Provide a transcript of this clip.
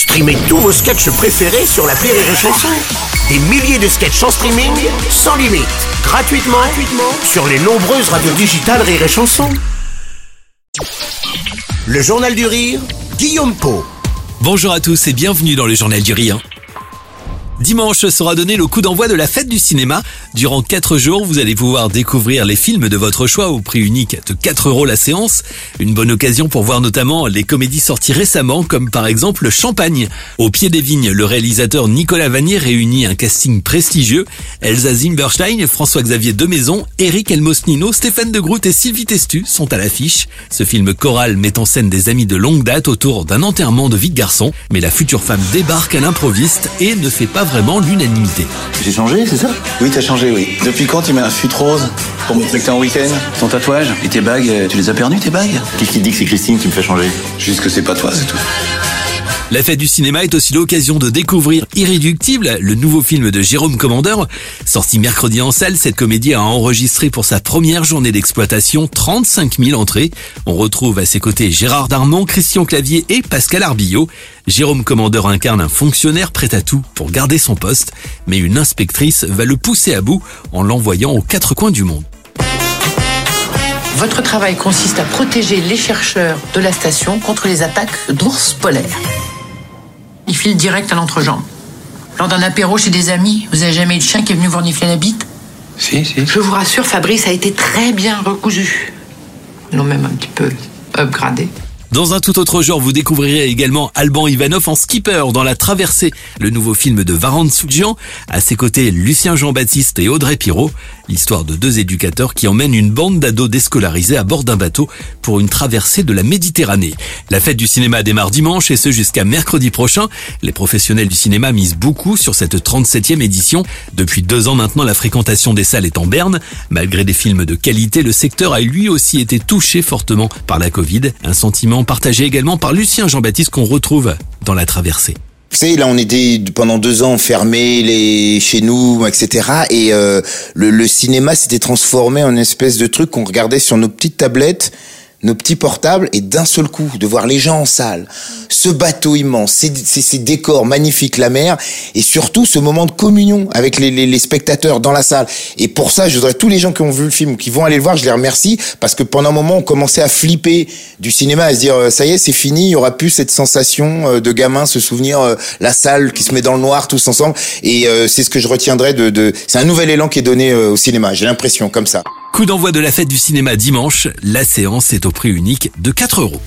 Streamez tous vos sketchs préférés sur la Rire et Chanson. Des milliers de sketchs en streaming, sans limite, gratuitement, gratuitement sur les nombreuses radios digitales Rire et Chanson. Le Journal du Rire, Guillaume Po. Bonjour à tous et bienvenue dans le Journal du Rire. Dimanche sera donné le coup d'envoi de la fête du cinéma. Durant 4 jours, vous allez pouvoir découvrir les films de votre choix au prix unique de 4 euros la séance. Une bonne occasion pour voir notamment les comédies sorties récemment, comme par exemple Champagne. Au pied des vignes, le réalisateur Nicolas Vanier réunit un casting prestigieux. Elsa Zimberstein, François-Xavier Demaison, Eric Elmosnino, Stéphane de Groot et Sylvie Testu sont à l'affiche. Ce film choral met en scène des amis de longue date autour d'un enterrement de vie de garçon. Mais la future femme débarque à l'improviste et ne fait pas vraiment l'unanimité. J'ai changé, c'est ça? Oui, t'as changé, oui. Depuis quand tu mets un fut rose Pour montrer que t'es en week-end? Ton tatouage? Et tes bagues, euh, tu les as perdues, tes bagues? Qu'est-ce qui te dit que c'est Christine qui me fait changer? Juste que c'est pas toi, c'est tout. La fête du cinéma est aussi l'occasion de découvrir Irréductible, le nouveau film de Jérôme Commandeur. Sorti mercredi en salle, cette comédie a enregistré pour sa première journée d'exploitation 35 000 entrées. On retrouve à ses côtés Gérard Darmon, Christian Clavier et Pascal Arbillot. Jérôme Commandeur incarne un fonctionnaire prêt à tout pour garder son poste, mais une inspectrice va le pousser à bout en l'envoyant aux quatre coins du monde. Votre travail consiste à protéger les chercheurs de la station contre les attaques d'ours polaires. Il file direct à l'entrejambe. Lors d'un apéro chez des amis, vous avez jamais eu de chien qui est venu vous renifler la bite? Si, si. Je vous rassure, Fabrice a été très bien recousu. Ils l'ont même un petit peu upgradé. Dans un tout autre genre, vous découvrirez également Alban Ivanov en skipper dans La Traversée, le nouveau film de Varan Soudjian. À ses côtés, Lucien Jean-Baptiste et Audrey Pirot. L'histoire de deux éducateurs qui emmènent une bande d'ados déscolarisés à bord d'un bateau pour une traversée de la Méditerranée. La fête du cinéma démarre dimanche et ce jusqu'à mercredi prochain. Les professionnels du cinéma misent beaucoup sur cette 37e édition. Depuis deux ans maintenant, la fréquentation des salles est en berne. Malgré des films de qualité, le secteur a lui aussi été touché fortement par la Covid. Un sentiment partagé également par Lucien Jean-Baptiste qu'on retrouve dans la traversée. Vous savez, là, on était pendant deux ans fermés les, chez nous, etc. Et euh, le, le cinéma s'était transformé en une espèce de truc qu'on regardait sur nos petites tablettes nos petits portables et d'un seul coup de voir les gens en salle, ce bateau immense, ces, ces, ces, décors magnifiques, la mer et surtout ce moment de communion avec les, les, les, spectateurs dans la salle. Et pour ça, je voudrais tous les gens qui ont vu le film, qui vont aller le voir, je les remercie parce que pendant un moment, on commençait à flipper du cinéma, à se dire euh, ça y est, c'est fini, il y aura plus cette sensation euh, de gamin, se souvenir euh, la salle qui se met dans le noir tous ensemble. Et c'est ce que je retiendrai de, de... c'est un nouvel élan qui est donné au cinéma. J'ai l'impression comme ça. Coup d'envoi de la fête du cinéma dimanche, la séance est au prix unique de 4 euros.